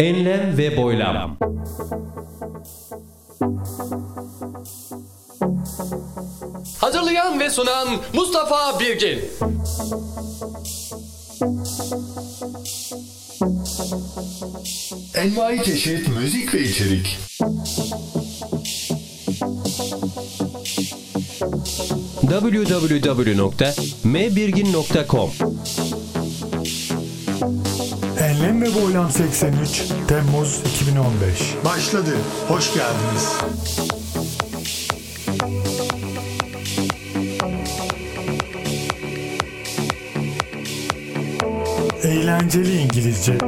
Enlem ve boylam. Hazırlayan ve sunan Mustafa Birgin. Envai çeşit müzik ve içerik. www.mbirgin.com Enlem ve Boylam 83 Temmuz 2015 Başladı. Hoş geldiniz. Eğlenceli İngilizce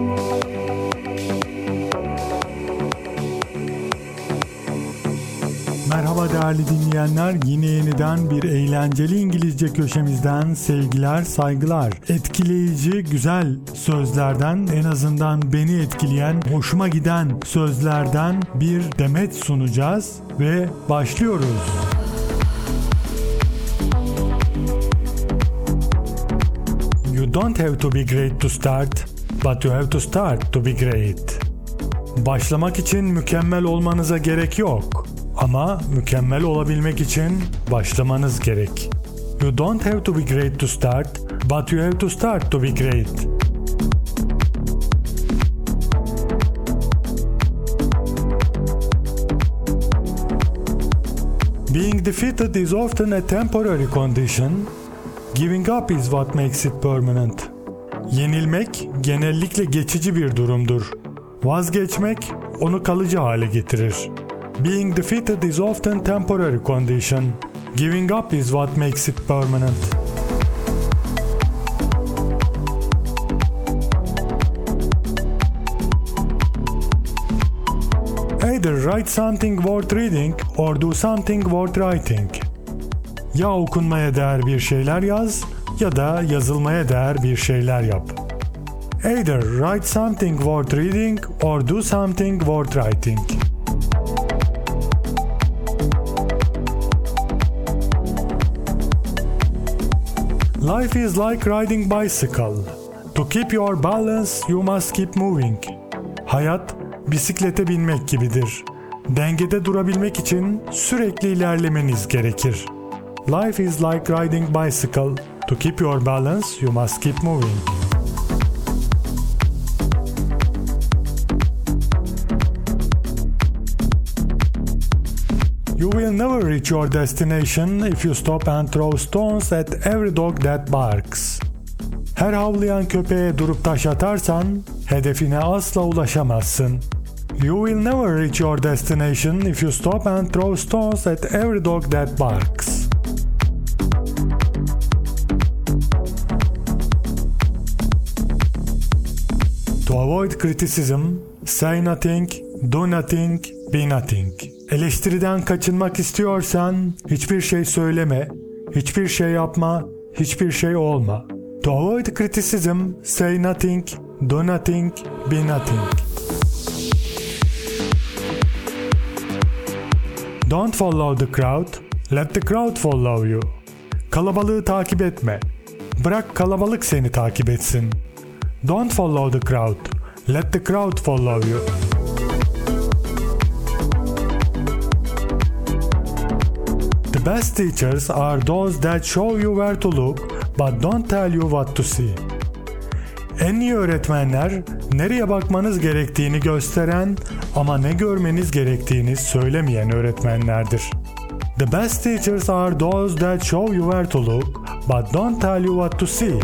Merhaba değerli dinleyenler. Yine yeniden bir eğlenceli İngilizce köşemizden sevgiler, saygılar. Etkileyici, güzel sözlerden, en azından beni etkileyen, hoşuma giden sözlerden bir demet sunacağız ve başlıyoruz. You don't have to be great to start, but you have to start to be great. Başlamak için mükemmel olmanıza gerek yok. Ama mükemmel olabilmek için başlamanız gerek. You don't have to be great to start, but you have to start to be great. Being defeated is often a temporary condition. Giving up is what makes it permanent. Yenilmek genellikle geçici bir durumdur. Vazgeçmek onu kalıcı hale getirir. Being defeated is often temporary condition. Giving up is what makes it permanent. Either write something worth reading or do something worth writing. Ya okunmaya değer bir şeyler yaz ya da yazılmaya değer bir şeyler yap. Either write something worth reading or do something worth writing. Life is like riding bicycle. To keep your balance, you must keep moving. Hayat bisiklete binmek gibidir. Dengede durabilmek için sürekli ilerlemeniz gerekir. Life is like riding bicycle. To keep your balance, you must keep moving. You will never reach your destination if you stop and throw stones at every dog that barks. Her havlayan köpeğe durup taş atarsan hedefine asla ulaşamazsın. You will never reach your destination if you stop and throw stones at every dog that barks. To avoid criticism, say nothing, do nothing, be nothing. Eleştiriden kaçınmak istiyorsan hiçbir şey söyleme, hiçbir şey yapma, hiçbir şey olma. To avoid criticism, say nothing, do nothing, be nothing. Don't follow the crowd, let the crowd follow you. Kalabalığı takip etme. Bırak kalabalık seni takip etsin. Don't follow the crowd, let the crowd follow you. The best teachers are those that show you where to look but don't tell you what to see. En iyi öğretmenler nereye bakmanız gerektiğini gösteren ama ne görmeniz gerektiğini söylemeyen öğretmenlerdir. The best teachers are those that show you where to look but don't tell you what to see.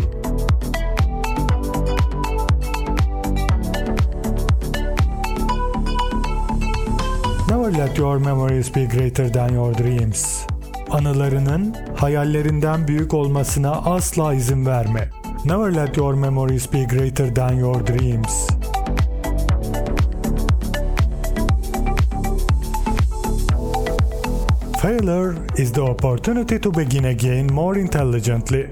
Never let your memories be greater than your dreams. Anılarının hayallerinden büyük olmasına asla izin verme. Never let your memories be greater than your dreams. Failure is the opportunity to begin again more intelligently.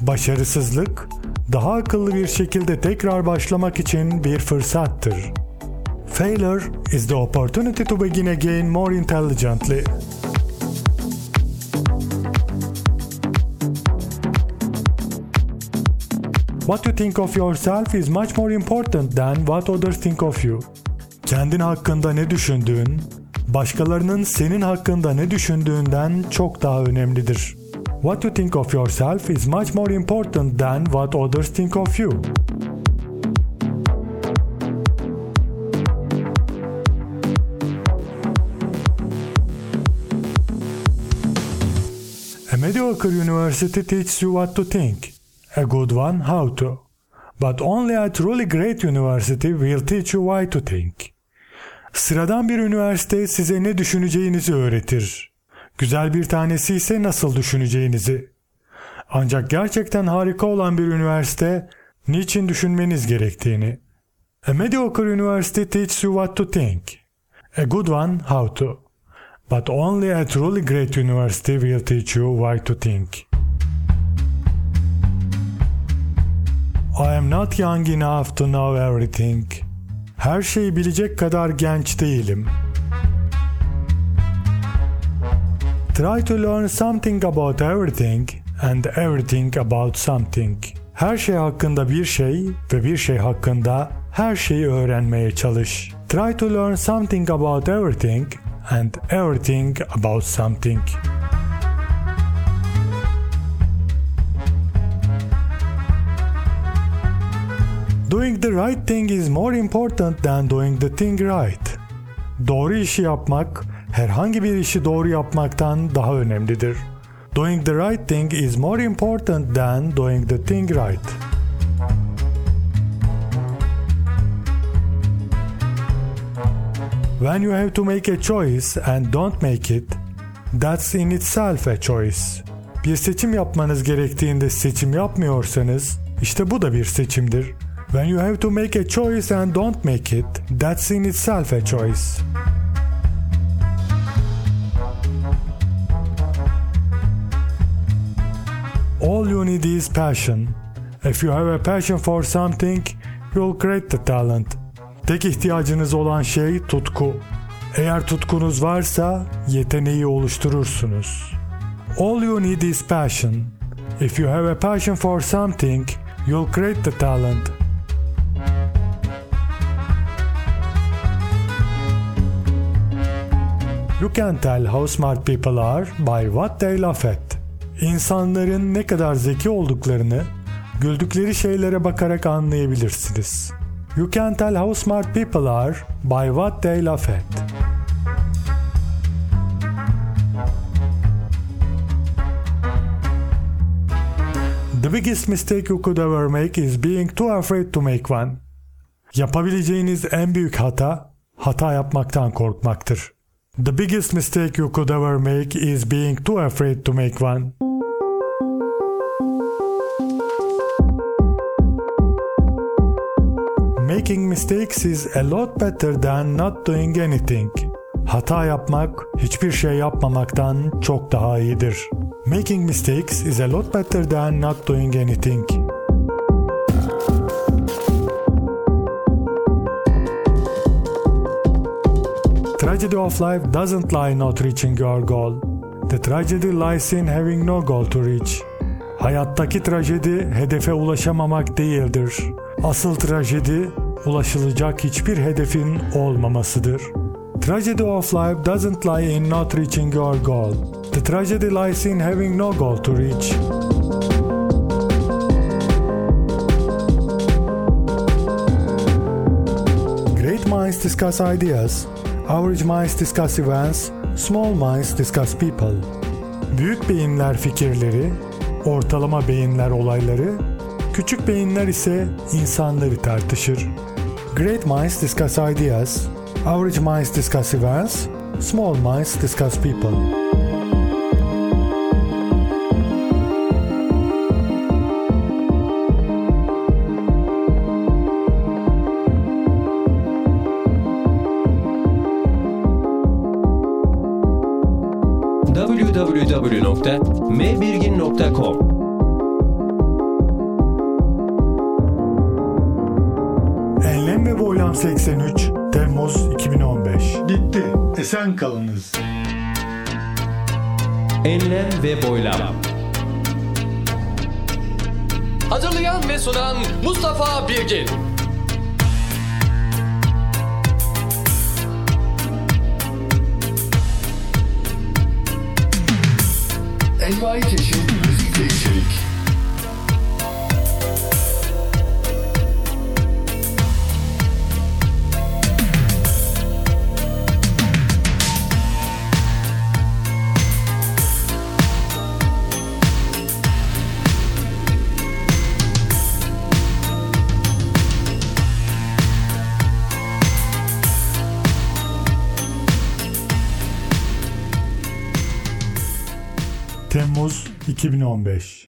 Başarısızlık, daha akıllı bir şekilde tekrar başlamak için bir fırsattır. Failure is the opportunity to begin again more intelligently. What you think of yourself is much more important than what others think of you. Kendin hakkında ne düşündüğün, başkalarının senin hakkında ne düşündüğünden çok daha önemlidir. What you think of yourself is much more important than what others think of you. A mediocre university teaches you what to think. A good one how to. But only a truly great university will teach you why to think. Sıradan bir üniversite size ne düşüneceğinizi öğretir. Güzel bir tanesi ise nasıl düşüneceğinizi. Ancak gerçekten harika olan bir üniversite niçin düşünmeniz gerektiğini. A mediocre university teaches you what to think. A good one how to. But only a truly great university will teach you why to think. I am not young enough to know everything. Her şeyi bilecek kadar genç değilim. Try to learn something about everything and everything about something. Her şey hakkında bir şey ve bir şey hakkında her şeyi öğrenmeye çalış. Try to learn something about everything and everything about something. The right thing is more important than doing the thing right. Doğru işi yapmak herhangi bir işi doğru yapmaktan daha önemlidir. Doing the right thing is more important than doing the thing right. When you have to make a choice and don't make it, that's in itself a choice. Bir seçim yapmanız gerektiğinde seçim yapmıyorsanız, işte bu da bir seçimdir. When you have to make a choice and don't make it, that's in itself a choice. All you need is passion. If you have a passion for something, you'll create the talent. Tek ihtiyacınız olan şey tutku. Eğer tutkunuz varsa yeteneği oluşturursunuz. All you need is passion. If you have a passion for something, you'll create the talent. You can tell how smart people are by what they laugh at. İnsanların ne kadar zeki olduklarını güldükleri şeylere bakarak anlayabilirsiniz. You can tell how smart people are by what they laugh at. The biggest mistake you could ever make is being too afraid to make one. Yapabileceğiniz en büyük hata, hata yapmaktan korkmaktır. The biggest mistake you could ever make is being too afraid to make one. Making mistakes is a lot better than not doing anything. Hata yapmak hiçbir şey yapmamaktan çok daha iyidir. Making mistakes is a lot better than not doing anything. Tragedy of life doesn't lie in not reaching your goal. The tragedy lies in having no goal to reach. Hayattaki trajedi hedefe ulaşamamak değildir. Asıl trajedi ulaşılacak hiçbir hedefin olmamasıdır. Tragedy of life doesn't lie in not reaching your goal. The tragedy lies in having no goal to reach. Great minds discuss ideas. Average minds discuss events. Small minds discuss people. Büyük beyinler fikirleri, ortalama beyinler olayları, küçük beyinler ise insanları tartışır. Great minds discuss ideas. Average minds discuss events. Small minds discuss people. www.mbirgin.com Enlem ve Boylam 83 Temmuz 2015 Bitti. Esen kalınız. Enlem ve boylam. Hazırlayan ve sunan Mustafa Birgin. Envai 2015